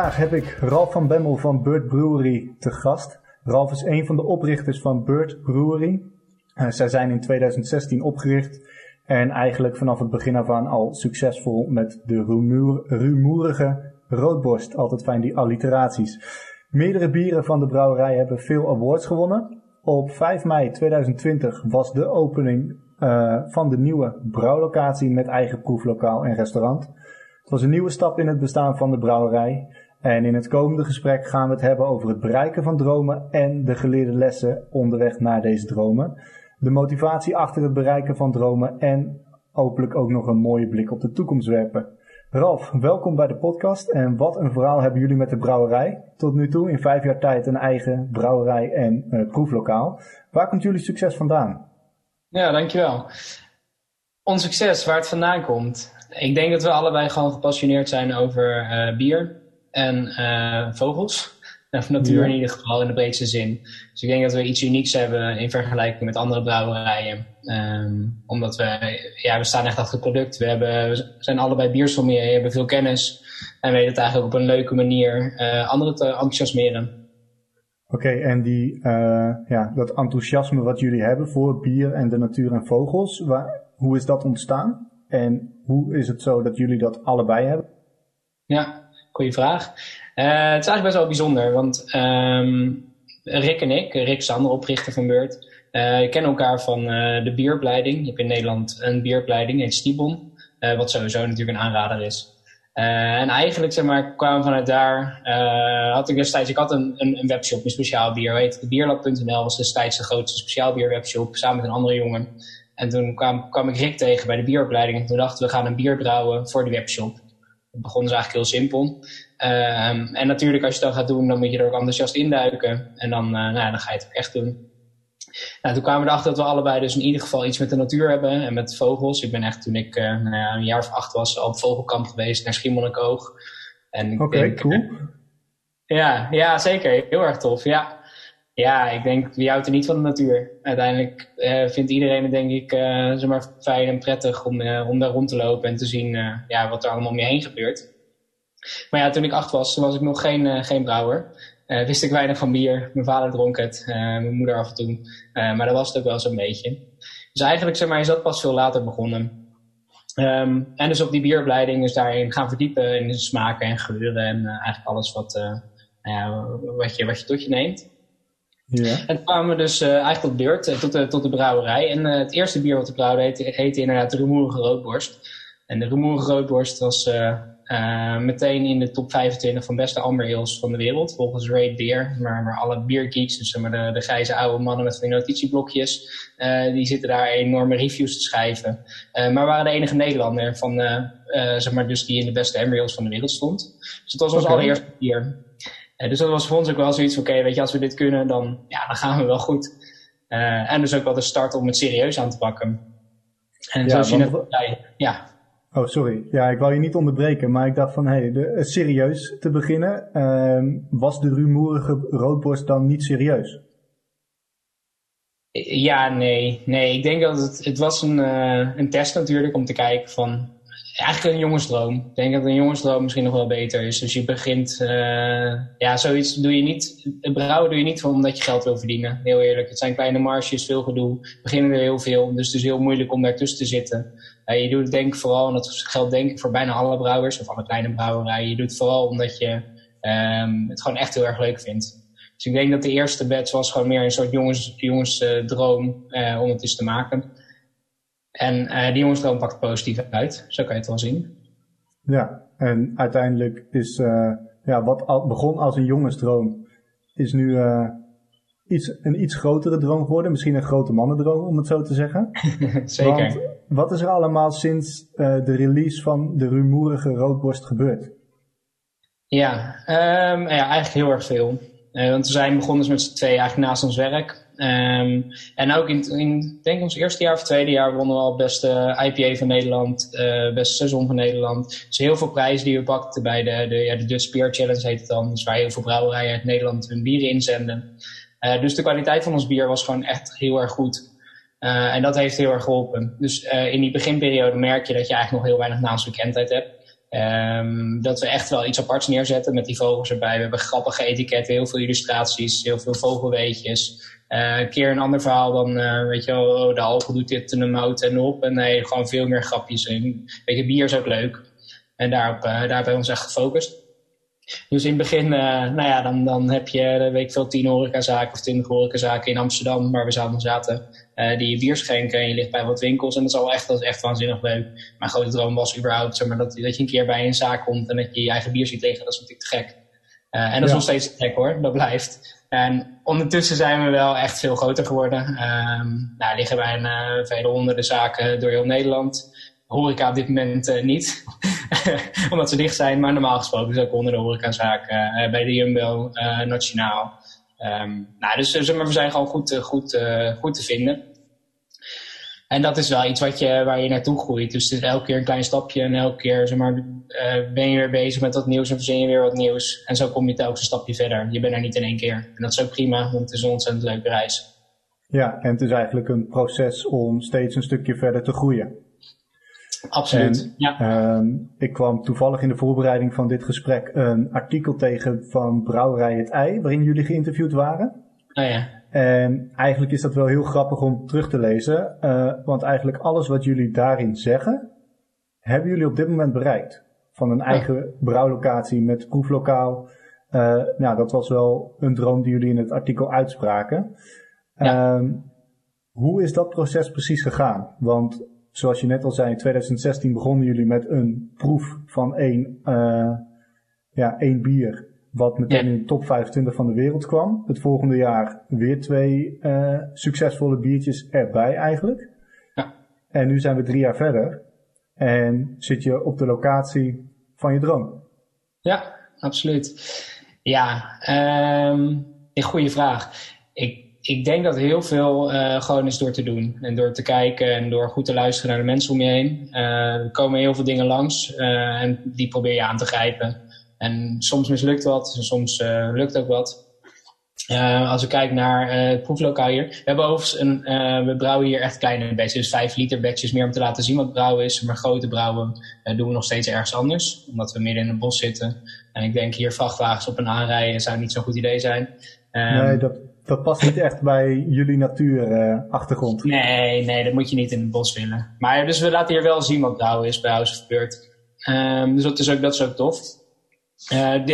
vandaag heb ik Ralf van Bemmel van Bird Brewery te gast. Ralf is een van de oprichters van Bird Brewery. Uh, zij zijn in 2016 opgericht en eigenlijk vanaf het begin af aan al succesvol met de rumoerige roodborst. Altijd fijn die alliteraties. Meerdere bieren van de brouwerij hebben veel awards gewonnen. Op 5 mei 2020 was de opening uh, van de nieuwe brouwlocatie met eigen proeflokaal en restaurant. Het was een nieuwe stap in het bestaan van de brouwerij. En in het komende gesprek gaan we het hebben over het bereiken van dromen en de geleerde lessen onderweg naar deze dromen. De motivatie achter het bereiken van dromen en hopelijk ook nog een mooie blik op de toekomst werpen. Ralf, welkom bij de podcast. En wat een verhaal hebben jullie met de brouwerij. Tot nu toe in vijf jaar tijd een eigen brouwerij en uh, proeflokaal. Waar komt jullie succes vandaan? Ja, dankjewel. Ons succes, waar het vandaan komt. Ik denk dat we allebei gewoon gepassioneerd zijn over uh, bier en uh, vogels. Of natuur in ieder geval in de breedste zin. Dus ik denk dat we iets unieks hebben in vergelijking met andere brouwerijen. Um, omdat we, ja, we staan echt achter het product. We, hebben, we zijn allebei biersommelier, hebben veel kennis. En weten het eigenlijk op een leuke manier uh, anderen te enthousiasmeren. Oké, okay, en die, uh, ja, dat enthousiasme wat jullie hebben voor bier en de natuur en vogels, waar, hoe is dat ontstaan? En hoe is het zo dat jullie dat allebei hebben? Ja, goede vraag. Uh, het is eigenlijk best wel bijzonder, want um, Rick en ik, Rick Sander, oprichter van Beurt, uh, kennen elkaar van uh, de bieropleiding. Je hebt in Nederland een bieropleiding, heet Stibon, wat sowieso natuurlijk een aanrader is. en eigenlijk zeg maar, kwamen vanuit daar, had ik destijds, ik had een, een, webshop, een speciaal bier, heet bierlab.nl, was destijds de grootste speciaal bier webshop, samen met een andere jongen. En toen kwam, kwam ik Rick tegen bij de bieropleiding en toen dachten we gaan een bier brouwen voor de webshop. Het begon dus eigenlijk heel simpel. Um, en natuurlijk als je dat gaat doen, dan moet je er ook enthousiast induiken. En dan, uh, nou, dan ga je het ook echt doen. Nou, toen kwamen we erachter dat we allebei dus in ieder geval iets met de natuur hebben en met vogels. Ik ben echt toen ik uh, nou ja, een jaar of acht was al op vogelkamp geweest naar Schiermonnikoog. Oké, okay, cool. Uh, ja, ja, zeker. Heel erg tof, ja. Ja, ik denk, wie houdt er niet van de natuur? Uiteindelijk uh, vindt iedereen het denk ik uh, zeg maar fijn en prettig om, uh, om daar rond te lopen en te zien ja, wat er allemaal om je heen gebeurt. Maar ja, toen ik acht was, was ik nog geen, geen brouwer. wist ik weinig van bier. Mijn vader dronk het, mijn moeder af en toe. maar dat was het ook wel zo'n beetje. Dus eigenlijk zeg maar, is dat pas veel later begonnen. Um, en dus op die bieropleiding is daarin gaan verdiepen in smaken en geuren en eigenlijk alles wat, nou wat, je, wat je tot je neemt. Ja. En toen kwamen we dus uh, eigenlijk tot beurt, uh, tot, de, tot de brouwerij. En uh, het eerste bier wat de brouwerij heette, heette inderdaad de Rumoerige Roodborst. En de Rumoerige Roodborst was meteen in de top 25 van beste amber ales van de wereld. Volgens Ray Beer, maar, maar alle biergeeks, dus maar de, de grijze oude mannen met van die notitieblokjes, die zitten daar enorme reviews te schrijven. maar we waren de enige Nederlander van, zeg maar, dus die in de beste amber ales van de wereld stond. Dus het was ons okay. allereerste bier. Uh, dus dat was voor ons ook wel zoiets van, oké, weet je, als we dit kunnen, dan, ja, dan gaan we wel goed. Uh, en dus ook wel de start om het serieus aan te pakken. En ja, zoals je net zei, ja. Oh, sorry. Ja, ik wou je niet onderbreken, maar ik dacht van, hé, hey, uh, serieus te beginnen. Uh, was de rumoerige roodborst dan niet serieus? Ja, nee. Nee, ik denk dat het, het was een, een test natuurlijk om te kijken van, eigenlijk een jongensdroom. Ik denk dat een jongensdroom misschien nog wel beter is. Dus je begint, uh, ja, zoiets doe je niet. Het brouwen doe je niet omdat je geld wil verdienen. Heel eerlijk. Het zijn kleine marges, veel gedoe. Beginnen er heel veel. Dus het is heel moeilijk om daartussen te zitten. Uh, je doet het denk ik vooral, en dat geldt denk ik voor bijna alle brouwers, of alle kleine brouwerijen. Je doet het vooral omdat je um, het gewoon echt heel erg leuk vindt. Dus ik denk dat de eerste batch was gewoon meer een soort jongens, jongensdroom uh, om het eens te maken. En uh, die jongensdroom pakt positief uit. Zo kan je het wel zien. Ja, en uiteindelijk is uh, ja, wat al, begon als een jongensdroom, is nu uh, iets, een iets grotere droom geworden. Misschien een grote mannendroom, om het zo te zeggen. Zeker. Want wat is er allemaal sinds de release van de rumoerige roodborst gebeurd? Ja, um, ja eigenlijk heel erg veel. want we zijn begonnen dus met z'n twee eigenlijk naast ons werk. Um, en ook in, in denk ons eerste jaar of tweede jaar wonnen we al beste IPA van Nederland, uh, beste seizoen van Nederland. Dus heel veel prijzen die we pakten bij de, de, ja, de Dutch Beer Challenge heet het dan. Dus waar heel veel brouwerijen uit Nederland hun bieren inzenden. Uh, dus de kwaliteit van ons bier was gewoon echt heel erg goed. Uh, en dat heeft heel erg geholpen. Dus in die beginperiode merk je dat je eigenlijk nog heel weinig naamsbekendheid hebt. Ehm, dat we echt wel iets aparts neerzetten met die vogels erbij. We hebben grappige etiketten, heel veel illustraties, heel veel vogelweetjes. Uh, een keer een ander verhaal dan, uh, weet je wel, oh, de alcohol doet dit en de mout en op. En nee, gewoon veel meer grapjes. En, weet je, bier is ook leuk. En daarop, uh, daar hebben we ons echt gefocust. Dus in het begin, nou ja, dan, dan heb je, weet ik veel, tien horecazaken of twintig horecazaken in Amsterdam, waar we samen zaten, die je bier schenken en je ligt bij wat winkels. En dat is al echt, dat is echt waanzinnig leuk. Mijn grote droom was überhaupt, zeg maar, dat, dat je een keer bij een zaak komt en dat je je eigen bier ziet liggen. Dat is natuurlijk te gek. en dat is nog steeds te gek hoor, dat blijft. En ondertussen zijn we wel echt veel groter geworden. Um, nou, liggen wij in uh, vele honderden zaken door heel Nederland. Horeca op dit moment niet, omdat ze dicht zijn. Maar normaal gesproken is ook honderden horecazaken uh, bij de Jumbo, Nationaal. Um, nou, dus zeg maar, we zijn gewoon goed, goed, goed te vinden. En dat is wel iets wat je, waar je naartoe groeit. Dus het is elke keer een klein stapje en elke keer zeg maar, uh, ben je weer bezig met wat nieuws en verzin je weer wat nieuws. En zo kom je telkens een stapje verder. Je bent er niet in één keer. En dat is ook prima, want het is een ontzettend leuke reis. Ja, en het is eigenlijk een proces om steeds een stukje verder te groeien. Absoluut, en, ja. Um, ik kwam toevallig in de voorbereiding van dit gesprek een artikel tegen van Brouwerij Het Ei, waarin jullie geïnterviewd waren. Oh ja. En eigenlijk is dat wel heel grappig om terug te lezen, uh, want eigenlijk alles wat jullie daarin zeggen, hebben jullie op dit moment bereikt. Van een eigen brouwlocatie met proeflokaal. Uh, nou, dat was wel een droom die jullie in het artikel uitspraken. Ja. Um, hoe is dat proces precies gegaan? Want zoals je net al zei, in 2016 begonnen jullie met een proef van één, uh, ja, één bier wat meteen in de top 25 van de wereld kwam. Het volgende jaar weer twee uh, succesvolle biertjes erbij eigenlijk. Ja. En nu zijn we drie jaar verder. En zit je op de locatie van je droom. Ja, absoluut. Ja, um, een goede vraag. Ik, ik denk dat heel veel uh, gewoon is door te doen. En door te kijken en door goed te luisteren naar de mensen om je heen. Uh, er komen heel veel dingen langs uh, en die probeer je aan te grijpen. En soms mislukt wat, en soms uh, lukt ook wat. Uh, als we kijken naar uh, het proeflokaal hier. We hebben overigens een, we brouwen hier echt kleine batches. Dus 5 liter batches meer om te laten zien wat brouwen is. Maar grote brouwen doen we nog steeds ergens anders. Omdat we midden in het bos zitten. En ik denk hier vrachtwagens op een aanrijden zou niet zo'n goed idee zijn. Um, nee, dat, dat past niet echt bij jullie natuurachtergrond. nee, nee, dat moet je niet in het bos willen. Maar dus we laten hier wel zien wat brouwen is bij House of Beurt. Um, dus dat is, ook, dat is ook tof. Uh,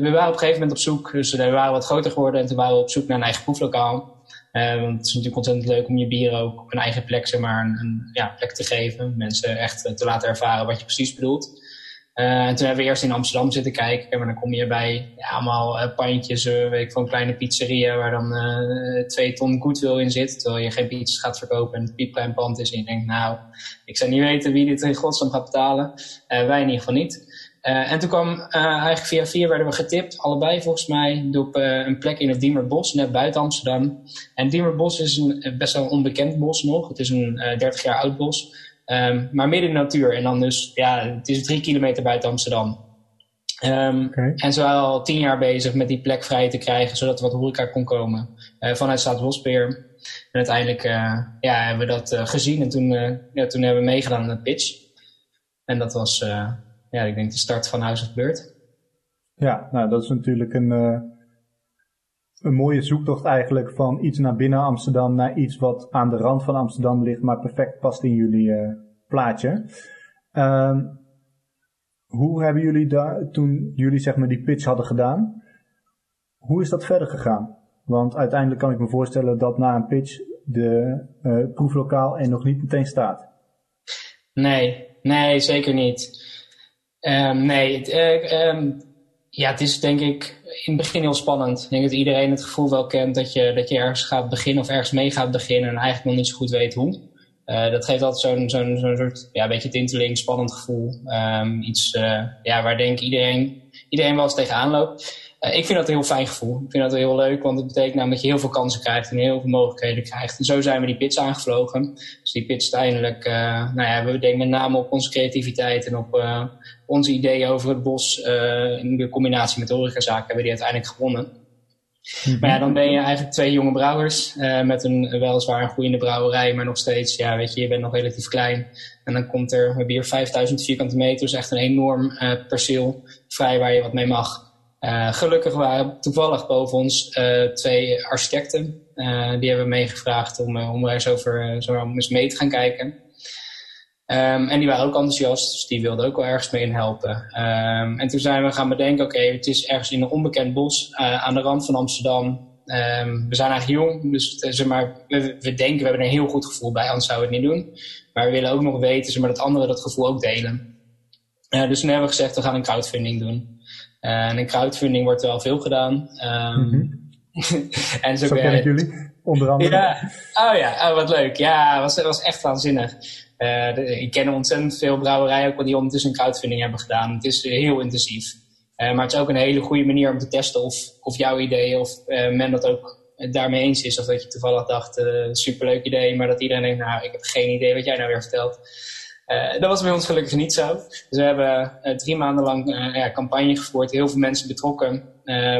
we waren op een gegeven moment op zoek, dus we waren wat groter geworden en toen waren we op zoek naar een eigen proeflokaal. Uh, want het is natuurlijk ontzettend leuk om je bier ook op een eigen plek, zeg maar, een, een ja, plek te geven. Mensen echt te laten ervaren wat je precies bedoelt. Uh, en toen hebben we eerst in Amsterdam zitten kijken, maar dan kom je bij ja, allemaal pandjes, ik, van kleine pizzerieën waar dan twee ton goodwill in zit, terwijl je geen pizzas gaat verkopen en het pand is. En je denkt, nou, ik zou niet weten wie dit in godsnaam gaat betalen. wij in ieder geval niet. Uh, en toen kwam uh, eigenlijk via via werden we getipt, allebei volgens mij, op uh, een plek in het Diemerbos, net buiten Amsterdam. En Diemerbos is een best wel onbekend bos nog. Het is een 30 jaar oud bos, um, maar midden in de natuur. En dan dus, ja, het is drie kilometer buiten Amsterdam. Um, okay. En ze waren al tien jaar bezig met die plek vrij te krijgen, zodat er wat horeca kon komen vanuit Staatsbosbeheer. En uiteindelijk ja, hebben we dat gezien en toen, ja, toen hebben we meegedaan aan de pitch. En dat was ja, ik denk de start van House of Bird. Ja, nou dat is natuurlijk een, uh, een mooie zoektocht eigenlijk van iets naar binnen Amsterdam naar iets wat aan de rand van Amsterdam ligt, maar perfect past in jullie uh, plaatje. Uh, hoe hebben jullie daar, toen jullie zeg maar die pitch hadden gedaan, hoe is dat verder gegaan? Want uiteindelijk kan ik me voorstellen dat na een pitch de uh, proeflokaal er nog niet meteen staat. Nee, nee, zeker niet. Um, nee, het, uh, um, ja, het is denk ik in het begin heel spannend. Ik denk dat iedereen het gevoel wel kent dat je, dat je ergens gaat beginnen of ergens mee gaat beginnen en eigenlijk nog niet zo goed weet hoe. Uh, dat geeft altijd zo'n zo'n zo'n soort, ja, beetje tinteling, spannend gevoel. Um, iets uh, ja, waar denk ik iedereen, iedereen wel eens tegenaan loopt. Uh, ik vind dat een heel fijn gevoel. Ik vind dat heel leuk, want het betekent namelijk dat je heel veel kansen krijgt en heel veel mogelijkheden krijgt. En zo zijn we die pits aangevlogen. Dus die pits uiteindelijk, uh, nou ja, we denken met name op onze creativiteit en op uh, onze ideeën over het bos in de combinatie met de horecazaken hebben we die uiteindelijk gewonnen. Mhm. Maar ja, dan ben je eigenlijk twee jonge brouwers met een weliswaar een groeiende brouwerij, maar nog steeds, ja, weet je, je bent nog relatief klein. En dan komt er, we hebben hier 5000 vierkante meter, dus echt een enorm perceel vrij waar je wat mee mag. Uh, gelukkig waren toevallig boven ons twee architecten. die hebben meegevraagd om, om eens over zo eens mee te gaan kijken. Um, en die waren ook enthousiast, dus die wilden ook wel ergens mee in helpen. Um, en toen zijn we gaan bedenken, oké, het is ergens in een onbekend bos aan de rand van Amsterdam. Um, we zijn eigenlijk jong, dus zeg maar, we, we, denken, we hebben een heel goed gevoel bij, anders zouden we het niet doen. Maar we willen ook nog weten zeg maar, dat anderen dat gevoel ook delen. Dus toen hebben we gezegd, we gaan een crowdfunding doen. En een crowdfunding wordt wel veel gedaan. Mm -hmm. en zo, zo ken ik jullie, onder andere. Ja, oh ja, oh, wat leuk. Ja, was, was echt waanzinnig. Uh, ik ken ontzettend veel brouwerijen ook die ondertussen een crowdfunding hebben gedaan. Het is heel intensief. Uh, maar het is ook een hele goede manier om te testen of, of jouw idee of uh, men dat ook daarmee eens is. Of dat je toevallig dacht, superleuk idee, maar dat iedereen denkt, nou, ik heb geen idee wat jij nou weer vertelt. Dat was bij ons gelukkig niet zo. Dus we hebben drie maanden lang ja, campagne gevoerd, heel veel mensen betrokken.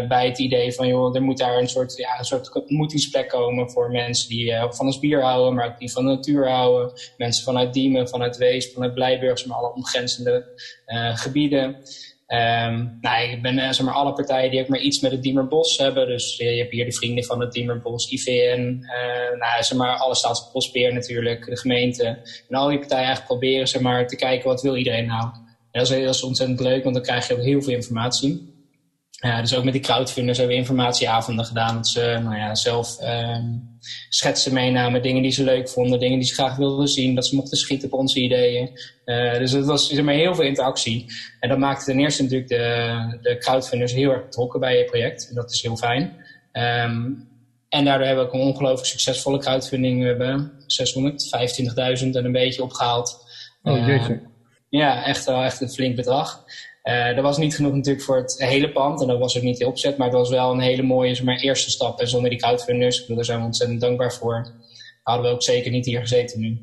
Bij het idee van, joh, er moet daar een soort, ja, een soort ontmoetingsplek komen voor mensen die van ons bier houden, maar ook die van de natuur houden. Mensen vanuit Diemen, vanuit Wees, vanuit Blijburg, maar alle omgrenzende gebieden. Um, nou, ik ben zeg maar alle partijen die ook maar iets met het Diemerbos hebben. Dus je hebt hier de vrienden van het Diemerbos, IVN, nou, zeg maar alle staatsbosbeheer natuurlijk, de gemeente. En al die partijen eigenlijk proberen zeg maar, te kijken wat wil iedereen nou. En dat is, dat ontzettend leuk, want dan krijg je ook heel veel informatie. Ja, dus ook met die crowdfunders hebben we informatieavonden gedaan. Dat ze nou ja, zelf um, schetsen meenamen, dingen die ze leuk vonden, dingen die ze graag wilden zien. Dat ze mochten schieten op onze ideeën. Uh, dus het was zeg maar, heel veel interactie. En dat maakte ten eerste natuurlijk de, de crowdfunders heel erg betrokken bij je project. En dat is heel fijn. Um, en daardoor hebben we ook een ongelooflijk succesvolle crowdfunding. We hebben 625.000 en een beetje opgehaald. Oh, jeetje. Uh, ja, echt wel echt een flink bedrag. Uh, dat was niet genoeg natuurlijk voor het hele pand en dat was ook niet de opzet, maar het was wel een hele mooie maar, eerste stap. En zonder die crowdfunders, daar zijn we ontzettend dankbaar voor, hadden we ook zeker niet hier gezeten nu.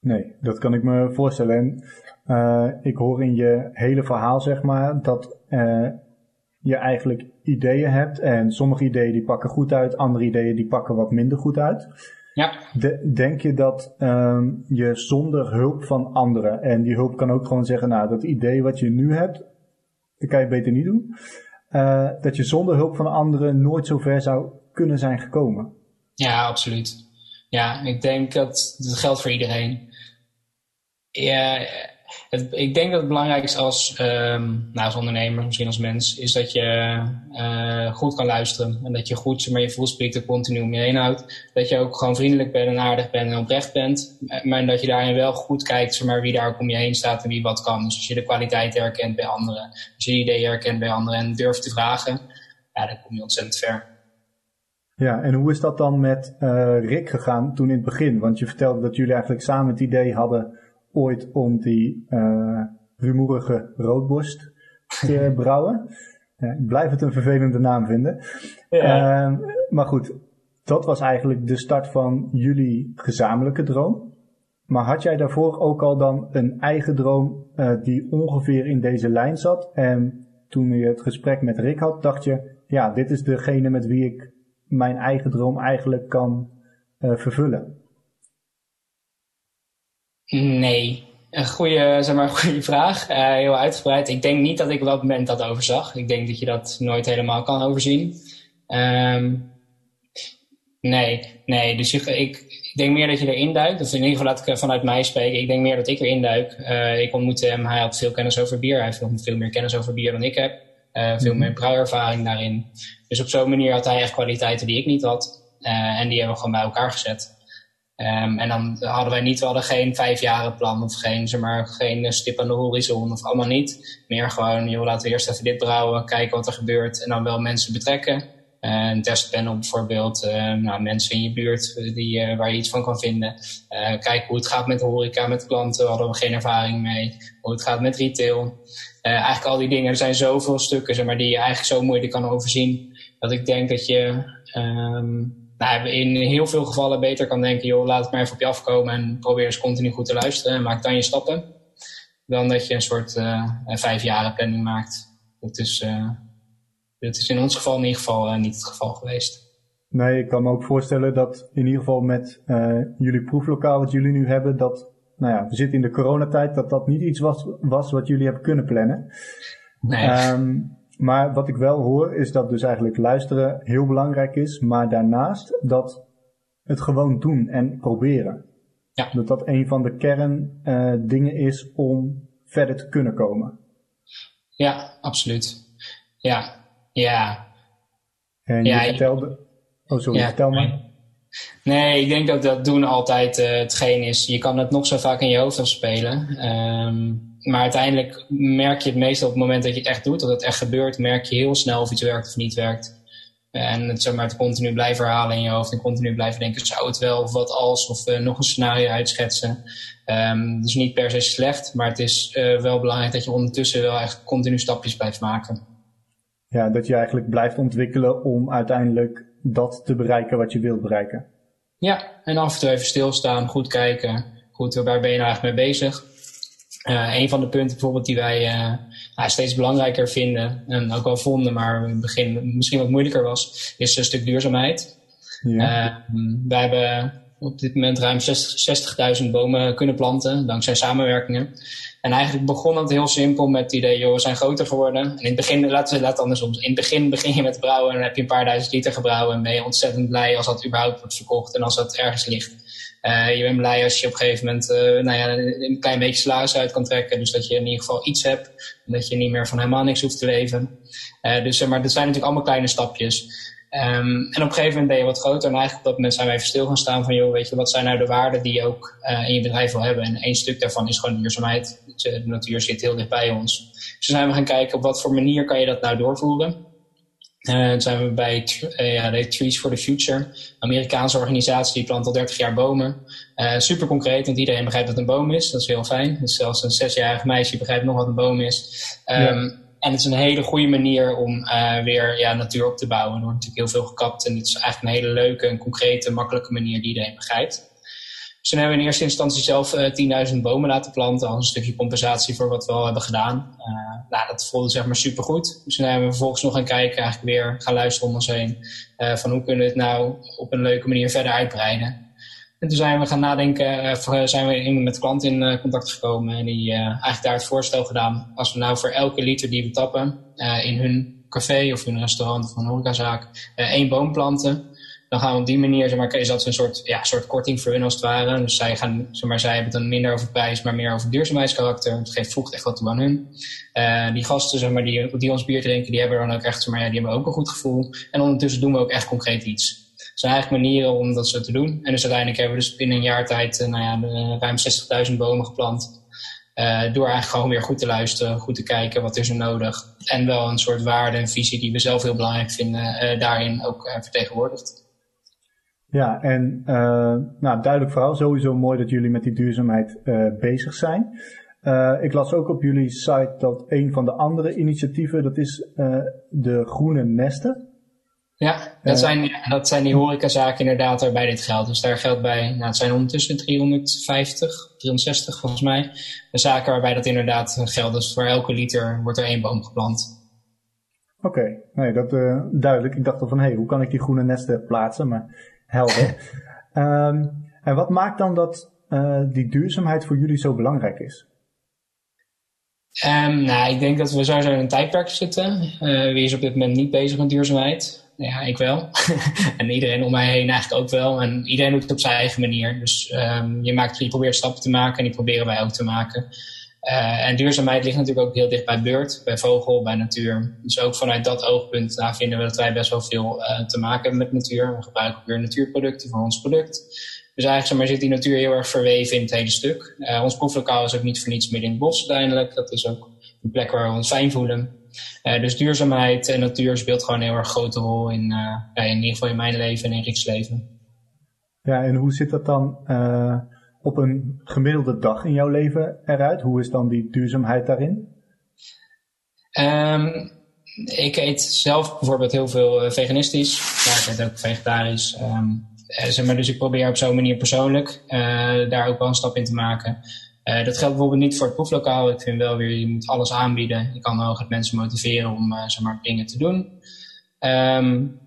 Nee, dat kan ik me voorstellen. En uh, ik hoor in je hele verhaal, zeg maar, dat uh, je eigenlijk ideeën hebt en sommige ideeën die pakken goed uit, andere ideeën die pakken wat minder goed uit. Ja. denk je dat um, je zonder hulp van anderen, en die hulp kan ook gewoon zeggen, nou, dat idee wat je nu hebt, dat kan je beter niet doen, uh, dat je zonder hulp van anderen nooit zo ver zou kunnen zijn gekomen? Ja, absoluut. Ja, ik denk dat dat geldt voor iedereen. Ja, ik denk dat het belangrijk is als, um, nou, als ondernemer, misschien als mens, is dat je uh, goed kan luisteren. En dat je goed maar, je voelsprieten continu om je heen houdt. Dat je ook gewoon vriendelijk bent en aardig bent en oprecht bent. Maar dat je daarin wel goed kijkt zeg maar, wie daar ook om je heen staat en wie wat kan. Dus als je de kwaliteit herkent bij anderen, als je de ideeën herkent bij anderen en durft te vragen, ja, dan kom je ontzettend ver. Ja, en hoe is dat dan met uh, Rick gegaan toen in het begin? Want je vertelde dat jullie eigenlijk samen het idee hadden ooit om die uh, rumoerige roodborst te brouwen. Ja, ik blijf het een vervelende naam vinden. Ja. Uh, maar goed, dat was eigenlijk de start van jullie gezamenlijke droom. Maar had jij daarvoor ook al dan een eigen droom uh, die ongeveer in deze lijn zat? En toen je het gesprek met Rick had, dacht je, ja, dit is degene met wie ik mijn eigen droom eigenlijk kan uh, vervullen. Nee, een goede, zeg maar, goede vraag. Uh, heel uitgebreid. Ik denk niet dat ik op dat moment dat overzag. Ik denk dat je dat nooit helemaal kan overzien. Um, nee, nee. Dus ik, ik, denk meer dat je erin duikt. Of in ieder geval laat ik vanuit mij spreken. Ik denk meer dat ik erin duik. Uh, ik ontmoette hem. Hij had veel kennis over bier. Hij heeft nog veel meer kennis over bier dan ik heb. Uh, veel -hmm. meer brouwervaring daarin. Dus op zo'n manier had hij echt kwaliteiten die ik niet had. en die hebben we gewoon bij elkaar gezet. Um, en dan hadden wij niet, we hadden geen plan of geen, zeg maar, geen stip aan de horizon of allemaal niet. Meer gewoon, joh, laten we eerst even dit brouwen, kijken wat er gebeurt en dan wel mensen betrekken. een testpanel bijvoorbeeld, uh, nou, mensen in je buurt die, uh, waar je iets van kan vinden. Uh, kijken hoe het gaat met horeca, met klanten, hadden we geen ervaring mee. Hoe het gaat met retail. eigenlijk al die dingen, er zijn zoveel stukken zeg maar, die je eigenlijk zo moeilijk kan overzien. Dat ik denk dat je... nou, in heel veel gevallen beter kan denken, joh, laat het maar even op je afkomen en probeer eens continu goed te luisteren en maak dan je stappen. Dan dat je een soort uh, vijf jaren planning maakt. Dat is, uh, Dat is in ons geval in ieder geval niet het geval geweest. Nee, ik kan me ook voorstellen dat in ieder geval met jullie proeflokaal wat jullie nu hebben, dat nou ja, we zitten in de coronatijd, dat dat niet iets was, was wat jullie hebben kunnen plannen. Nee. Um, maar wat ik wel hoor is dat dus eigenlijk luisteren heel belangrijk is, maar daarnaast dat het gewoon doen en proberen. Ja. Dat dat een van de kerndingen uh, is om verder te kunnen komen. Ja, absoluut. Ja, ja. En je vertelde... Oh, sorry, ja, vertel maar. Nee, ik denk dat dat doen altijd uh, hetgeen is. Je kan het nog zo vaak in je hoofd afspelen. Um, maar uiteindelijk merk je het meestal op het moment dat je het echt doet, dat het echt gebeurt, merk je heel snel of iets werkt of niet werkt. En het, zeg maar, het continu blijven herhalen in je hoofd en continu blijven denken, zou het wel of wat als, of uh, nog een scenario uitschetsen. Um, dus niet per se slecht, maar het is uh, wel belangrijk dat je ondertussen wel echt continu stapjes blijft maken. Ja, dat je eigenlijk blijft ontwikkelen om uiteindelijk dat te bereiken wat je wilt bereiken. Ja, en af en toe even stilstaan, goed kijken. Goed, waar ben je nou eigenlijk mee bezig? Uh, een van de punten bijvoorbeeld die wij uh, nou, steeds belangrijker vinden en ook wel vonden, maar in het begin misschien wat moeilijker was, is een stuk duurzaamheid. Ja. Uh, wij hebben op dit moment ruim 60.000 bomen kunnen planten, dankzij samenwerkingen. En eigenlijk begon het heel simpel met het idee, joh, we zijn groter geworden. En in het begin, laten we het andersom. In het begin begin je met brouwen en dan heb je een paar duizend liter gebrouwen en ben je ontzettend blij als dat überhaupt wordt verkocht en als dat ergens ligt. Uh, je bent blij als je op een gegeven moment uh, nou ja, een klein beetje salaris uit kan trekken. Dus dat je in ieder geval iets hebt. En dat je niet meer van helemaal niks hoeft te leven. Uh, dus, maar dat zijn natuurlijk allemaal kleine stapjes. Um, en op een gegeven moment ben je wat groter. En eigenlijk op dat moment zijn we even stil gaan staan van... joh, weet je, wat zijn nou de waarden die je ook in je bedrijf wil hebben? En één stuk daarvan is gewoon duurzaamheid. De natuur zit heel dicht bij ons. Dus zijn we gaan kijken op wat voor manier kan je dat nou doorvoeren. Uh, dan zijn we bij uh, ja, de Trees for the Future, een Amerikaanse organisatie die plant al 30 jaar bomen. Uh, super concreet, want iedereen begrijpt wat een boom is. Dat is heel fijn. Dus zelfs een zesjarig meisje begrijpt nog wat een boom is. Um, ja. En het is een hele goede manier om weer ja, natuur op te bouwen. Er wordt natuurlijk heel veel gekapt en het is eigenlijk een hele leuke en concrete, makkelijke manier die iedereen begrijpt. Dus hebben we in eerste instantie zelf uh, 10.000 bomen laten planten als een stukje compensatie voor wat we al hebben gedaan. Uh, nou, dat voelde zeg maar supergoed. Dus toen hebben we vervolgens nog gaan kijken, eigenlijk weer gaan luisteren om ons heen. Uh, van hoe kunnen we het nou op een leuke manier verder uitbreiden. En toen zijn we gaan nadenken, zijn we met klanten in contact gekomen en die eigenlijk daar het voorstel gedaan. Als we nou voor elke liter die we tappen in hun café of hun restaurant of een horecazaak één boom planten dan gaan we op die manier, zeg maar, is dat een soort, ja, soort korting voor hun als het ware. Dus zij, gaan, zeg maar, zij hebben het dan minder over prijs, maar meer over duurzaamheidskarakter. Het geeft, voegt echt wat toe aan hun. Uh, die gasten zeg maar, die, die ons bier drinken, die hebben dan ook echt, zeg maar, ja, die hebben ook een goed gevoel. En ondertussen doen we ook echt concreet iets. Er zijn eigenlijk manieren om dat zo te doen. En dus uiteindelijk hebben we dus binnen een jaar tijd uh, nou ja, ruim 60.000 bomen geplant. Uh, door eigenlijk gewoon weer goed te luisteren, goed te kijken wat is er nodig. En wel een soort waarde en visie die we zelf heel belangrijk vinden, daarin ook vertegenwoordigd. Ja, en uh, nou, duidelijk verhaal. Sowieso mooi dat jullie met die duurzaamheid uh, bezig zijn. Uh, ik las ook op jullie site dat een van de andere initiatieven, dat is de groene nesten. Ja, dat, zijn, dat zijn die horecazaken inderdaad waarbij dit geldt. Dus daar geldt bij, nou het zijn ondertussen 350, 360 volgens mij, de zaken waarbij dat inderdaad geldt. Dus voor elke liter wordt er één boom geplant. Oké, okay. nee, dat uh, duidelijk. Ik dacht al van, hé, hey, hoe kan ik die groene nesten plaatsen? Maar helder. um, en wat maakt dan dat uh, die duurzaamheid voor jullie zo belangrijk is? Um, nou, ik denk dat we sowieso in een tijdperk zitten. Uh, wie is op dit moment niet bezig met duurzaamheid? Ja, ik wel. en iedereen om mij heen eigenlijk ook wel. En iedereen doet het op zijn eigen manier. Dus um, je, maakt, je probeert stappen te maken en die proberen wij ook te maken. Uh, en duurzaamheid ligt natuurlijk ook heel dicht bij beurt, bij vogel, bij natuur. Dus ook vanuit dat oogpunt vinden we dat wij best wel veel uh, te maken hebben met natuur. We gebruiken ook weer natuurproducten voor ons product. Dus eigenlijk maar, zit die natuur heel erg verweven in het hele stuk. Uh, ons proeflokaal is ook niet voor niets midden in het bos uiteindelijk. Dat is ook een plek waar we ons fijn voelen. dus duurzaamheid en natuur speelt gewoon een heel erg grote rol in, in ieder geval in mijn leven en in Rick's leven. Ja, en hoe zit dat dan op een gemiddelde dag in jouw leven eruit? Hoe is dan die duurzaamheid daarin? Um, ik eet zelf bijvoorbeeld heel veel uh, veganistisch. Ja, ik eet ook vegetarisch. Um, zeg maar, dus ik probeer op zo'n manier persoonlijk uh, daar ook wel een stap in te maken. dat geldt bijvoorbeeld niet voor het proeflokaal. Ik vind wel weer, je moet alles aanbieden. Je kan het mensen motiveren om zeg maar, dingen te doen. Um,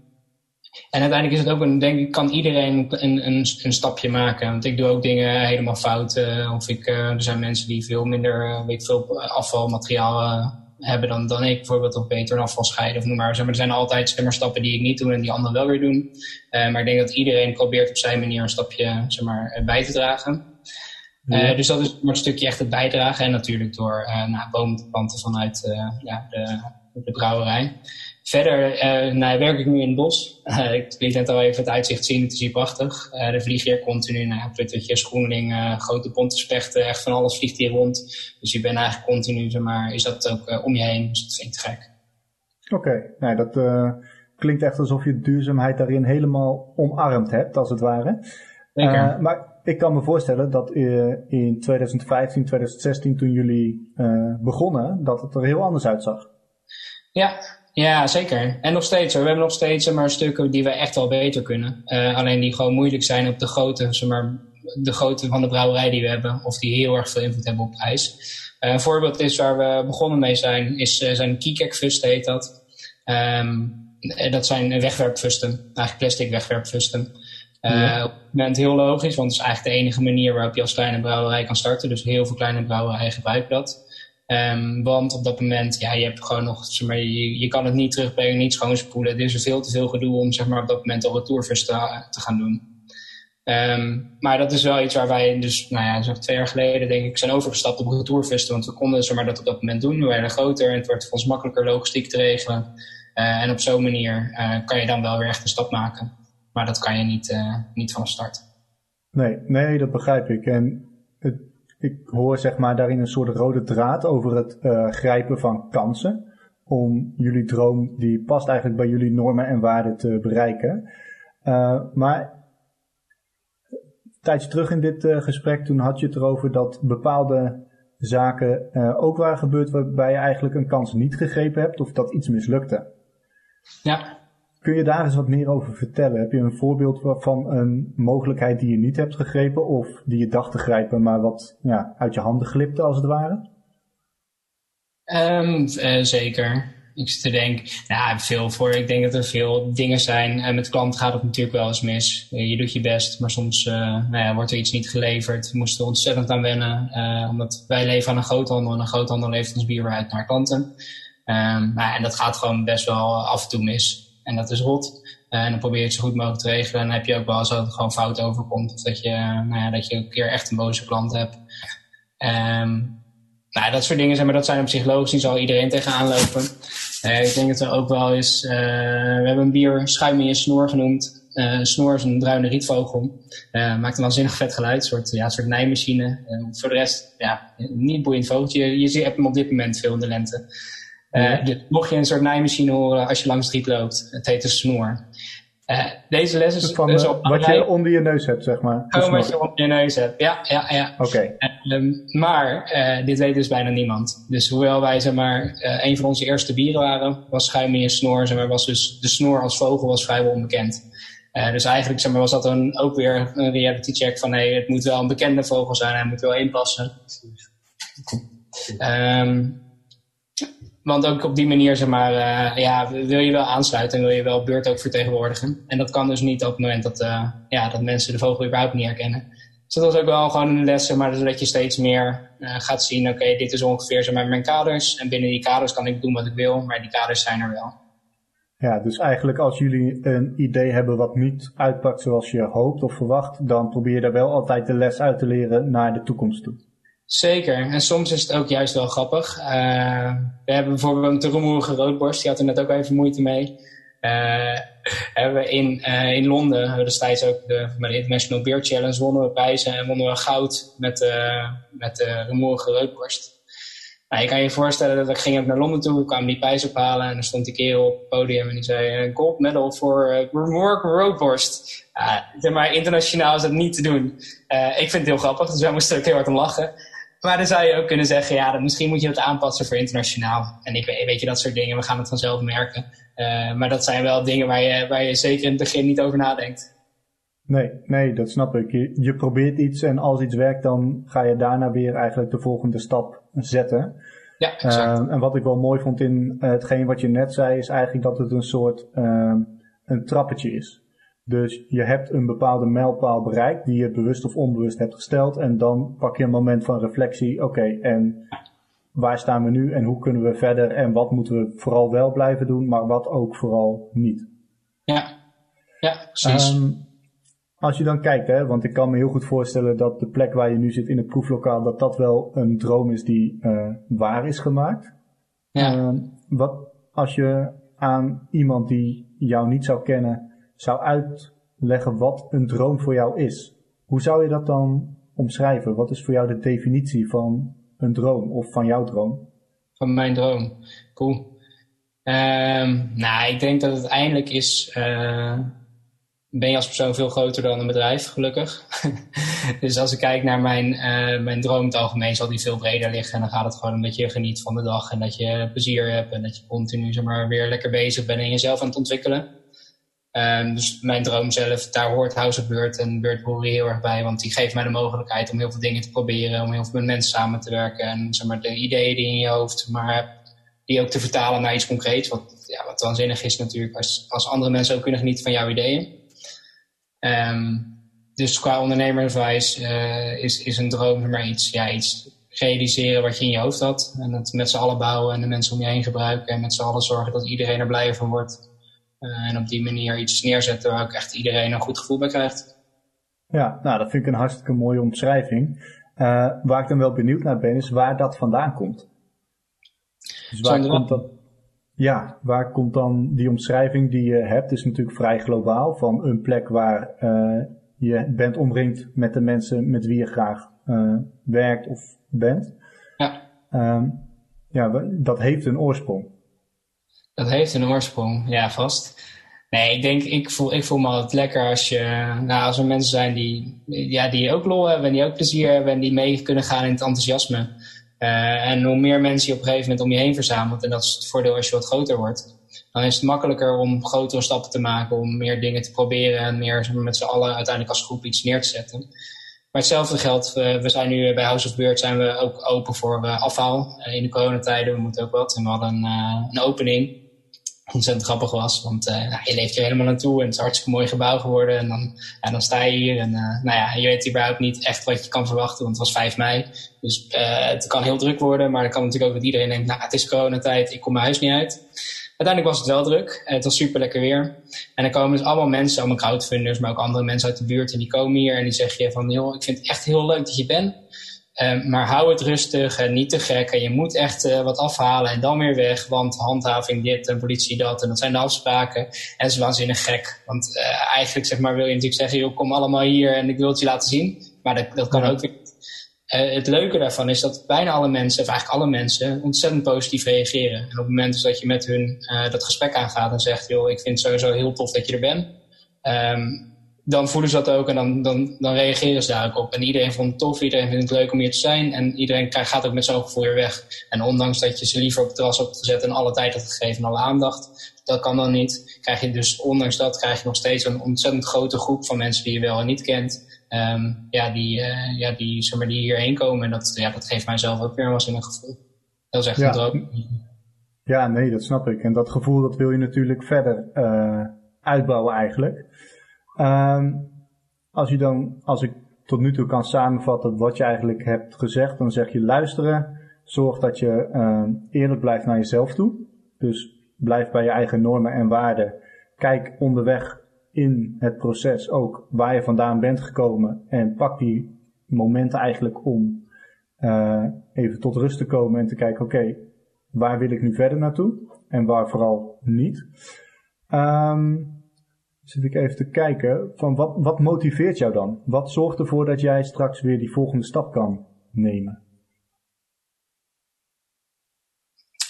en uiteindelijk is het ook een, denk ik, kan iedereen een, een, een stapje maken. Want ik doe ook dingen helemaal fout. Uh, of ik, uh, er zijn mensen die veel minder, uh, weet veel, afvalmateriaal hebben dan, dan ik. Bijvoorbeeld of beter een afval scheiden of noem maar. Zeg maar er zijn altijd zeg maar, stappen die ik niet doe en die anderen wel weer doen. maar ik denk dat iedereen probeert op zijn manier een stapje zeg maar, bij te dragen. Ja. dus dat is maar een stukje echt het bijdragen. En natuurlijk door nou, bomen te planten vanuit ja, de, de brouwerij. Verder uh, nou, werk ik nu in het bos. Uh, ik liet net al even het uitzicht zien, het is hier prachtig. Uh, er vliegen hier continu, nou, pluttertjes, groeneling, grote bonte spechten, echt van alles vliegt hier rond. Dus je bent eigenlijk continu, zeg maar, is dat ook om je heen, dus dat vind ik te gek. Oké, okay. nou, dat klinkt echt alsof je duurzaamheid daarin helemaal omarmd hebt, als het ware. Zeker. maar ik kan me voorstellen dat in 2015, 2016, toen jullie begonnen, dat het er heel anders uitzag. Ja, ja, zeker. En nog steeds hoor. We hebben nog steeds maar, stukken die we echt wel beter kunnen. Uh, alleen die gewoon moeilijk zijn op de grootte, zeg maar, de grootte van de brouwerij die we hebben. Of die heel erg veel invloed hebben op prijs. Uh, een voorbeeld is waar we begonnen mee zijn, is, uh, zijn Kikek-fusten heet dat. Um, dat zijn wegwerpfusten, eigenlijk plastic wegwerpfusten. Ja. Op het moment heel logisch, want het is eigenlijk de enige manier waarop je als kleine brouwerij kan starten. Dus heel veel kleine brouwerijen gebruiken dat. Um, want op dat moment, ja, je hebt gewoon nog, zeg maar, je, je kan het niet terugbrengen, niet schoonspoelen. Er is veel te veel gedoe om, zeg maar, op dat moment al retourvis te, te gaan doen. Um, maar dat is wel iets waar wij dus, nou ja, zo'n twee jaar geleden denk ik, zijn overgestapt op retourvesten. Want we konden zeg maar, dat op dat moment doen. We werden groter en het wordt voor makkelijker logistiek te regelen. Uh, en op zo'n manier uh, kan je dan wel weer echt een stap maken. Maar dat kan je niet, uh, niet van start. Nee, nee, dat begrijp ik. En ik hoor zeg maar daarin een soort rode draad over het uh, grijpen van kansen. Om jullie droom, die past eigenlijk bij jullie normen en waarden te bereiken. Uh, maar tijdens terug in dit uh, gesprek, toen had je het erover dat bepaalde zaken ook waren gebeurd waarbij je eigenlijk een kans niet gegrepen hebt of dat iets mislukte. Ja. Kun je daar eens wat meer over vertellen? Heb je een voorbeeld van een mogelijkheid die je niet hebt gegrepen of die je dacht te grijpen, maar wat ja, uit je handen glipte als het ware? Um, uh, zeker. Ik zit te denken, nou, veel voor. Ik denk dat er veel dingen zijn. En met klanten gaat het natuurlijk wel eens mis. Je doet je best, maar soms nou ja, wordt er iets niet geleverd. We moesten ontzettend aan wennen, omdat wij leven aan een groothandel en een groothandel levert ons bier uit naar klanten. Um, nou, en dat gaat gewoon best wel af en toe mis. En dat is rot. Uh, en dan probeer je het zo goed mogelijk te regelen. En dan heb je ook wel eens dat het gewoon fout overkomt. Of dat je, nou ja, dat je een keer echt een boze klant hebt. Um, nou, dat soort dingen zijn, maar dat zijn op zich logisch. Die zal iedereen tegenaan lopen. Uh, ik denk dat er ook wel is. Uh, we hebben een bier schuim in je snor genoemd. Uh, snor is een bruine rietvogel. maakt een waanzinnig vet geluid. Een soort, ja, soort nijmachine. voor de rest, ja, niet boeiend vogeltje. Je, je hebt hem op dit moment veel in de lente. Uh, mocht je een soort naaimachine horen als je langs de street loopt, het heet een snoer. Uh, deze les is van, dus op wat je onder je neus hebt, zeg maar. Gewoon wat je onder je neus hebt, ja, ja, ja. Oké. Okay. Um, maar uh, dit weet dus bijna niemand. Dus hoewel wij, zeg maar, een van onze eerste bieren waren, was schuim in je snor, zeg maar, was dus de snor als vogel was vrijwel onbekend. dus eigenlijk, zeg maar, was dat een, ook weer een reality check van, nee, het moet wel een bekende vogel zijn, hij moet wel inpassen. Um, want ook op die manier, zeg maar, uh, ja, wil je wel aansluiten en wil je wel beurt ook vertegenwoordigen. En dat kan dus niet op het moment dat, uh, ja, dat mensen de vogel überhaupt niet herkennen. Dus dat was ook wel gewoon een les, zeg maar, dat je steeds meer uh, gaat zien, oké, dit is ongeveer zeg maar, mijn kaders. En binnen die kaders kan ik doen wat ik wil, maar die kaders zijn er wel. Ja, dus eigenlijk als jullie een idee hebben wat niet uitpakt zoals je hoopt of verwacht, dan probeer je daar wel altijd de les uit te leren naar de toekomst toe. Zeker. En soms is het ook juist wel grappig. Uh, we hebben bijvoorbeeld een rumoerige roodborst. Die had er net ook even moeite mee. Uh, hebben we in, uh, in Londen, we destijds ook de, de International Beer Challenge, wonnen we prijzen en wonnen we goud met, met de rumoerige roodborst. Nou, je kan je voorstellen dat ik ging naar Londen toe, we kwamen die prijs ophalen en er stond die kerel op het podium en die zei gold medal voor uh, rumoerige roodborst. maar, internationaal is dat niet te doen. ik vind het heel grappig, dus wij moesten ook heel hard om lachen. Maar dan zou je ook kunnen zeggen, ja, misschien moet je het aanpassen voor internationaal. En ik weet, weet je, dat soort dingen, we gaan het vanzelf merken. Uh, maar dat zijn wel dingen waar je, waar je zeker in het begin niet over nadenkt. Nee, nee, dat snap ik. Je, je, probeert iets en als iets werkt, dan ga je daarna weer eigenlijk de volgende stap zetten. Ja, exact. Uh, en wat ik wel mooi vond in hetgeen wat je net zei, is eigenlijk dat het een soort uh, een trappetje is. Dus je hebt een bepaalde mijlpaal bereikt die je bewust of onbewust hebt gesteld. En dan pak je een moment van reflectie. Oké, en waar staan we nu en hoe kunnen we verder en wat moeten we vooral wel blijven doen, maar wat ook vooral niet. Ja, ja precies. Um, als je dan kijkt, hè, want ik kan me heel goed voorstellen dat de plek waar je nu zit in het proeflokaal, dat dat wel een droom is die uh, waar is gemaakt. Ja. Uh, wat als je aan iemand die jou niet zou kennen zou uitleggen wat een droom voor jou is, hoe zou je dat dan omschrijven? Wat is voor jou de definitie van een droom of van jouw droom? Van mijn droom. Cool. Um, nou, ik denk dat het eindelijk is. Uh, ben je als persoon veel groter dan een bedrijf, gelukkig. dus als ik kijk naar mijn, uh, mijn droom in het algemeen, zal die veel breder liggen. En dan gaat het gewoon om dat je geniet van de dag en dat je plezier hebt en dat je continu zeg weer lekker bezig bent en jezelf aan het ontwikkelen. Um, dus mijn droom zelf, daar hoort House of Bird en Bird Brewery heel erg bij. Want die geeft mij de mogelijkheid om heel veel dingen te proberen. Om heel veel met mensen samen te werken. En zeg maar, de ideeën die in je hoofd maar die ook te vertalen naar iets concreets. Wat, ja, wat waanzinnig is natuurlijk als, als andere mensen ook kunnen genieten van jouw ideeën. Um, dus qua ondernemerswijs uh, is, is een droom maar iets, ja, iets realiseren wat je in je hoofd had. En dat met z'n allen bouwen en de mensen om je heen gebruiken. En met z'n allen zorgen dat iedereen er blijer van wordt. Uh, en op die manier iets neerzetten waar ook echt iedereen een goed gevoel bij krijgt. Ja, nou dat vind ik een hartstikke mooie omschrijving. Uh, waar ik dan wel benieuwd naar ben, is waar dat vandaan komt. Dus waar komt dat, ja, waar komt dan die omschrijving die je hebt, is natuurlijk vrij globaal, van een plek waar uh, je bent omringd met de mensen met wie je graag werkt of bent. Ja. ja, dat heeft een oorsprong. Dat heeft een oorsprong, ja, vast. Nee, ik denk, ik voel, ik voel me altijd lekker als, je, nou, als er mensen zijn die, ja, die ook lol hebben en die ook plezier hebben en die mee kunnen gaan in het enthousiasme. Uh, en hoe meer mensen je op een gegeven moment om je heen verzamelt, en dat is het voordeel als je wat groter wordt, dan is het makkelijker om grotere stappen te maken, om meer dingen te proberen en meer met z'n allen uiteindelijk als groep iets neer te zetten. Maar hetzelfde geldt, we zijn nu bij House of Bird zijn we ook open voor uh, afhaal. in de coronatijden, we moeten ook wat. En we hadden een opening ontzettend grappig was. Want uh, nou, je leeft er helemaal naartoe en het is een hartstikke mooi gebouw geworden. En dan, ja, dan sta je hier en uh, nou ja, je weet überhaupt niet echt wat je kan verwachten, want het was 5 mei. Dus uh, het kan heel druk worden, maar dan kan natuurlijk ook dat iedereen denkt, nou het is coronatijd, ik kom mijn huis niet uit. Uiteindelijk was het wel druk. Het was super lekker weer. En dan komen dus allemaal mensen, allemaal crowdfunders, maar ook andere mensen uit de buurt. En die komen hier en die zeggen je van, joh, ik vind het echt heel leuk dat je bent. Um, maar hou het rustig en niet te gek. En je moet echt uh, wat afhalen en dan weer weg. Want handhaving dit en politie dat. En dat zijn de afspraken. En dat is waanzinnig gek. Want uh, eigenlijk zeg maar, wil je natuurlijk zeggen, joh, kom allemaal hier en ik wil het je laten zien. Maar dat, dat kan ja. ook weer. Uh, het leuke daarvan is dat bijna alle mensen, of eigenlijk alle mensen, ontzettend positief reageren. En op het moment dus dat je met hun dat gesprek aangaat en zegt, joh, ik vind het sowieso heel tof dat je er bent. Um, dan voelen ze dat ook en dan, dan, dan reageren ze daar ook op. En iedereen vond het tof, iedereen vindt het leuk om hier te zijn. En iedereen gaat ook met zo'n gevoel weer weg. En ondanks dat je ze liever op het terras hebt gezet en alle tijd hebt gegeven en alle aandacht, dat kan dan niet. Krijg je dus, ondanks dat, krijg je nog steeds een ontzettend grote groep van mensen die je wel en niet kent. Um, ja, die, uh, ja, die, zeg maar, die hierheen komen. En dat, ja, dat geeft mijzelf ook weer een gevoel. Dat is echt ja. een droom. Ja, nee, dat snap ik. En dat gevoel dat wil je natuurlijk verder uh, uitbouwen eigenlijk. Um, als je dan, als ik tot nu toe kan samenvatten wat je eigenlijk hebt gezegd, dan zeg je luisteren. Zorg dat je um, eerlijk blijft naar jezelf toe. Dus blijf bij je eigen normen en waarden. Kijk onderweg in het proces ook waar je vandaan bent gekomen. En pak die momenten eigenlijk om uh, even tot rust te komen en te kijken, oké, waar wil ik nu verder naartoe? En waar vooral niet. Um, zit ik even te kijken van wat, wat motiveert jou dan? Wat zorgt ervoor dat jij straks weer die volgende stap kan nemen?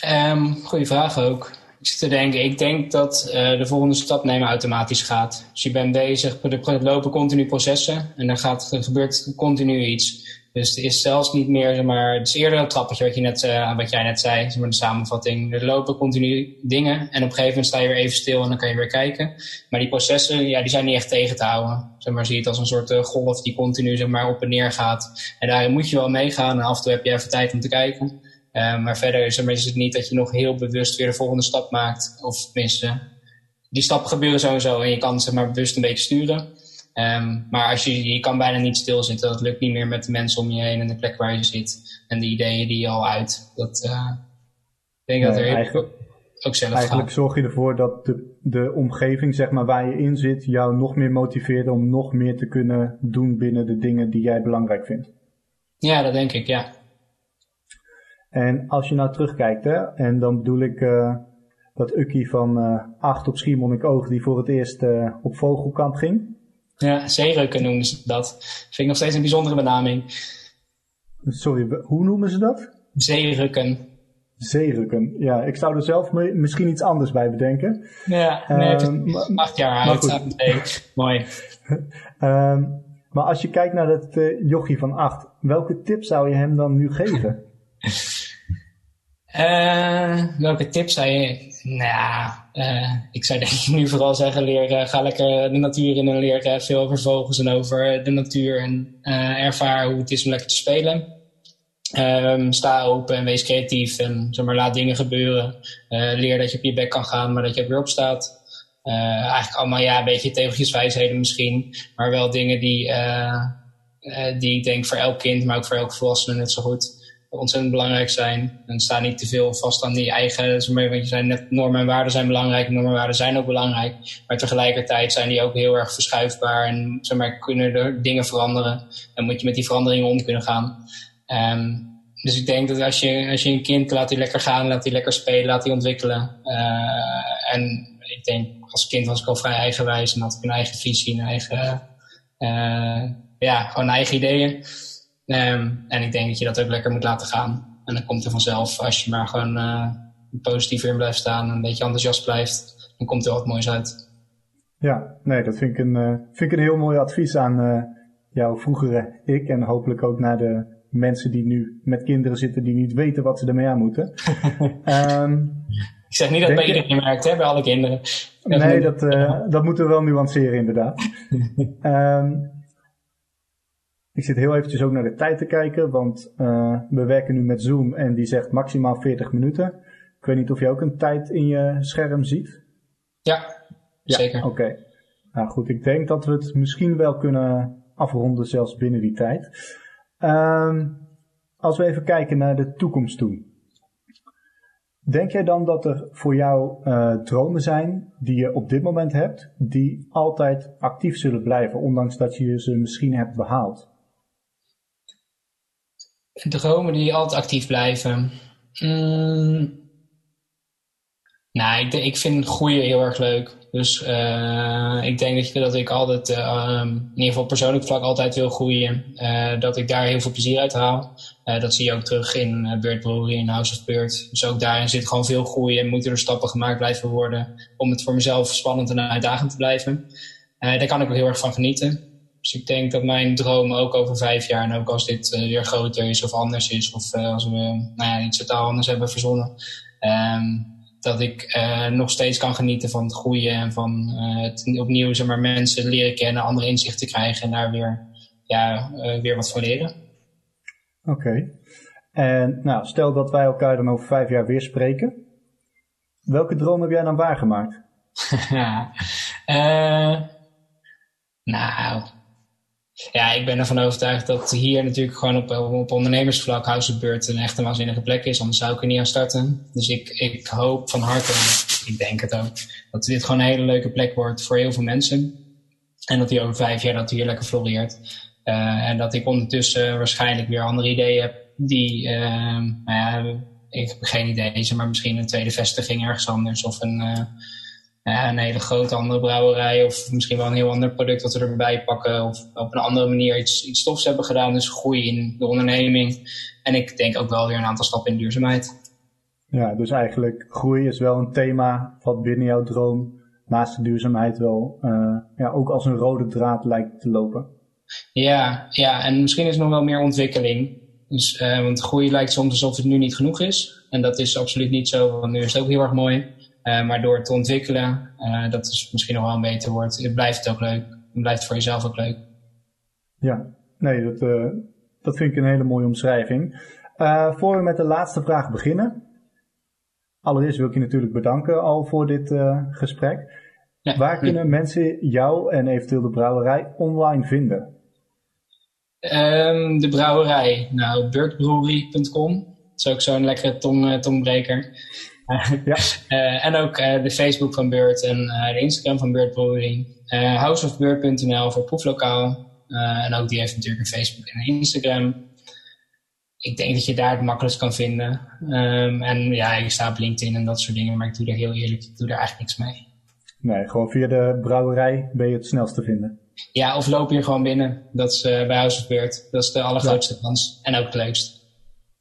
Um, goeie vraag ook. Ik zit te denken, ik denk dat uh, de volgende stap nemen automatisch gaat. Dus je bent bezig, er lopen continu processen en dan gaat, er gebeurt continu iets. Dus het is zelfs niet meer, zeg maar, het is eerder een trappetje wat, je net, uh, wat jij net zei, zeg maar, de samenvatting. Er lopen continu dingen en op een gegeven moment sta je weer even stil en dan kan je weer kijken. Maar die processen, ja, die zijn niet echt tegen te houden. Zeg maar, zie je het als een soort uh, golf die continu zeg maar, op en neer gaat. En daar moet je wel meegaan en af en toe heb je even tijd om te kijken. Uh, maar verder maar, is het niet dat je nog heel bewust weer de volgende stap maakt. Of tenminste, die stappen gebeuren sowieso en je kan ze maar bewust een beetje sturen. Um, maar als je, je kan bijna niet stilzitten. Dat lukt niet meer met de mensen om je heen en de plek waar je zit. En de ideeën die je al uit. Dat, uh, ik denk dat er eigenlijk, ook zelf Eigenlijk zorg je ervoor dat de, de omgeving zeg maar, waar je in zit jou nog meer motiveert om nog meer te kunnen doen binnen de dingen die jij belangrijk vindt. Ja, dat denk ik, ja. En als je nou terugkijkt, hè, en dan bedoel ik uh, dat Ukkie van uh, 8 op Schiermonnikoog die voor het eerst uh, op vogelkamp ging. Ja, zeerukken noemen ze dat. Vind ik nog steeds een bijzondere benaming. Sorry, hoe noemen ze dat? Zeerukken. Zeerukken, ja. Ik zou er zelf misschien iets anders bij bedenken. Ja, nee, uh, acht jaar oud. Nee, mooi. um, maar als je kijkt naar dat uh, jochie van acht, welke tip zou je hem dan nu geven? Uh, welke tip zou je... Nou, uh, ik zou denk ik nu vooral zeggen, leer, ga lekker de natuur in en leer veel over vogels en over de natuur. En ervaar hoe het is om lekker te spelen. Um, sta open en wees creatief en zeg maar, laat dingen gebeuren. leer dat je op je bek kan gaan, maar dat je ook weer opstaat. eigenlijk allemaal ja, een beetje tegeltjeswijsheden misschien. Maar wel dingen die, die ik denk voor elk kind, maar ook voor elk volwassene net zo goed ontzettend belangrijk zijn. En sta niet te veel vast aan die eigen, want je zei net, normen en waarden zijn belangrijk, normen en waarden zijn ook belangrijk. Maar tegelijkertijd zijn die ook heel erg verschuifbaar en zeg maar, kunnen er dingen veranderen. En moet je met die veranderingen om kunnen gaan. Um, dus ik denk dat als je, als je een kind laat die lekker gaan, laat die lekker spelen, laat die ontwikkelen. Uh, en ik denk, als kind was ik al vrij eigenwijs en had ik een eigen visie, een eigen, uh, ja, gewoon eigen ideeën. Um, en ik denk dat je dat ook lekker moet laten gaan. En dan komt er vanzelf, als je maar gewoon uh, positief in blijft staan en een beetje enthousiast blijft, dan komt er wat moois uit. Ja, nee, dat vind ik een, uh, vind ik een heel mooi advies aan uh, jouw vroegere ik en hopelijk ook naar de mensen die nu met kinderen zitten die niet weten wat ze ermee aan moeten. um, ik zeg niet dat bij iedereen merkt, hè, bij alle kinderen. Nee, dat, dat moeten we wel nuanceren inderdaad. um, Ik zit heel eventjes ook naar de tijd te kijken, want uh, we werken nu met Zoom en die zegt maximaal 40 minuten. Ik weet niet of je ook een tijd in je scherm ziet. Ja, ja zeker. Oké. Okay. Nou goed, ik denk dat we het misschien wel kunnen afronden zelfs binnen die tijd. Um, als we even kijken naar de toekomst toe. Denk jij dan dat er voor jou uh, dromen zijn die je op dit moment hebt, die altijd actief zullen blijven, ondanks dat je ze misschien hebt behaald? Dromen die altijd actief blijven. Mm. Nou, ik, ik vind groeien heel erg leuk. Dus uh, ik denk dat, ik altijd, uh, in ieder geval persoonlijk vlak, altijd wil groeien. Uh, dat ik daar heel veel plezier uit haal. dat zie je ook terug in uh, Brewery in House of Bird. Dus ook daarin zit gewoon veel groeien en moeten er stappen gemaakt blijven worden. Om het voor mezelf spannend en uitdagend te blijven. daar kan ik ook heel erg van genieten. Dus ik denk dat mijn droom ook over vijf jaar, en ook als dit uh, weer groter is of anders is, of uh, als we nou ja, iets totaal anders hebben verzonnen, um, dat ik uh, nog steeds kan genieten van het groeien en van het opnieuw zeg maar, mensen leren kennen, andere inzichten krijgen en daar weer, ja, weer wat van leren. Oké. Okay. En nou, stel dat wij elkaar dan over vijf jaar weer spreken. Welke droom heb jij dan waargemaakt? nou, ja, ik ben ervan overtuigd dat hier natuurlijk gewoon op, op ondernemersvlak House een echt een waanzinnige plek is. Anders zou ik er niet aan starten. Dus ik, ik hoop van harte, ik denk het ook, dat dit gewoon een hele leuke plek wordt voor heel veel mensen. En dat die over vijf jaar dat hier lekker floreert. Uh, en dat ik ondertussen waarschijnlijk weer andere ideeën heb die, uh, nou ja, ik heb geen idee, maar misschien een tweede vestiging ergens anders of een... Ja, een hele grote andere brouwerij of misschien wel een heel ander product dat we erbij pakken of op een andere manier iets, iets stofs hebben gedaan. Dus groei in de onderneming. En ik denk ook wel weer een aantal stappen in duurzaamheid. Ja, dus eigenlijk groei is wel een thema wat binnen jouw droom naast de duurzaamheid wel uh, ja, ook als een rode draad lijkt te lopen. Ja, ja, en misschien is er nog wel meer ontwikkeling. Dus, uh, want groei lijkt soms alsof het nu niet genoeg is. En dat is absoluut niet zo, want nu is het ook heel erg mooi. Uh, maar door het te ontwikkelen, dat is misschien nog wel een beter woord, het blijft ook leuk. Het blijft voor jezelf ook leuk. Ja, nee, dat, dat vind ik een hele mooie omschrijving. voor we met de laatste vraag beginnen, Allereerst wil ik je natuurlijk bedanken al voor dit uh, gesprek. Ja, Waar kunnen mensen jou en eventueel de brouwerij online vinden? Um, de brouwerij, nou, burtbrewery.com. Dat is ook zo'n lekkere tong, tongbreker. ja. uh, en ook de Facebook van Beurt en de Instagram van Beurt Brewery. houseofbeurt.nl voor proeflokaal. en ook die heeft natuurlijk een Facebook en een Instagram ik denk dat je daar het makkelijkst kan vinden. Um, en ja, ik sta op LinkedIn en dat soort dingen, maar ik doe er heel eerlijk, ik doe er eigenlijk niks mee. Nee, gewoon via de brouwerij ben je het snelst te vinden. Ja, of loop je gewoon binnen. Dat is bij House of Beurt. Dat is de allergrootste kans. En ook het leukst.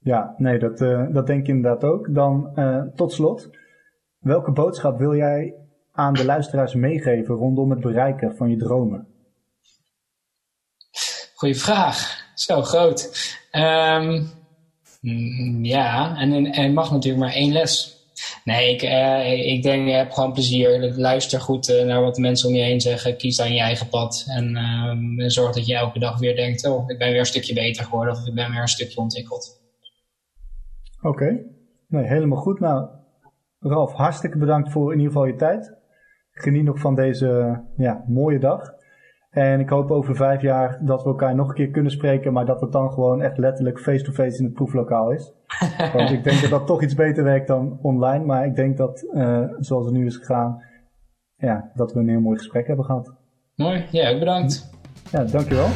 Ja, nee, dat, uh, dat denk ik inderdaad ook. Dan uh, tot slot. Welke boodschap wil jij aan de luisteraars meegeven rondom het bereiken van je dromen? Goeie vraag. Zo groot. Um, ja, en, en mag natuurlijk maar één les. Nee, ik, uh, ik denk, je hebt gewoon plezier. Luister goed naar wat de mensen om je heen zeggen. Kies dan je eigen pad. En uh, zorg dat je elke dag weer denkt: oh, ik ben weer een stukje beter geworden. Of ik ben weer een stukje ontwikkeld. Oké, okay. nee, helemaal goed. Nou, Ralf, hartstikke bedankt voor in ieder geval je tijd. Geniet nog van deze ja, mooie dag. En ik hoop over vijf jaar dat we elkaar nog een keer kunnen spreken, maar dat het dan gewoon echt letterlijk face-to-face in het proeflokaal is. Want ik denk dat dat toch iets beter werkt dan online, maar ik denk dat, uh, zoals het nu is gegaan, ja, dat we een heel mooi gesprek hebben gehad. Mooi, ja, bedankt. Ja, dankjewel.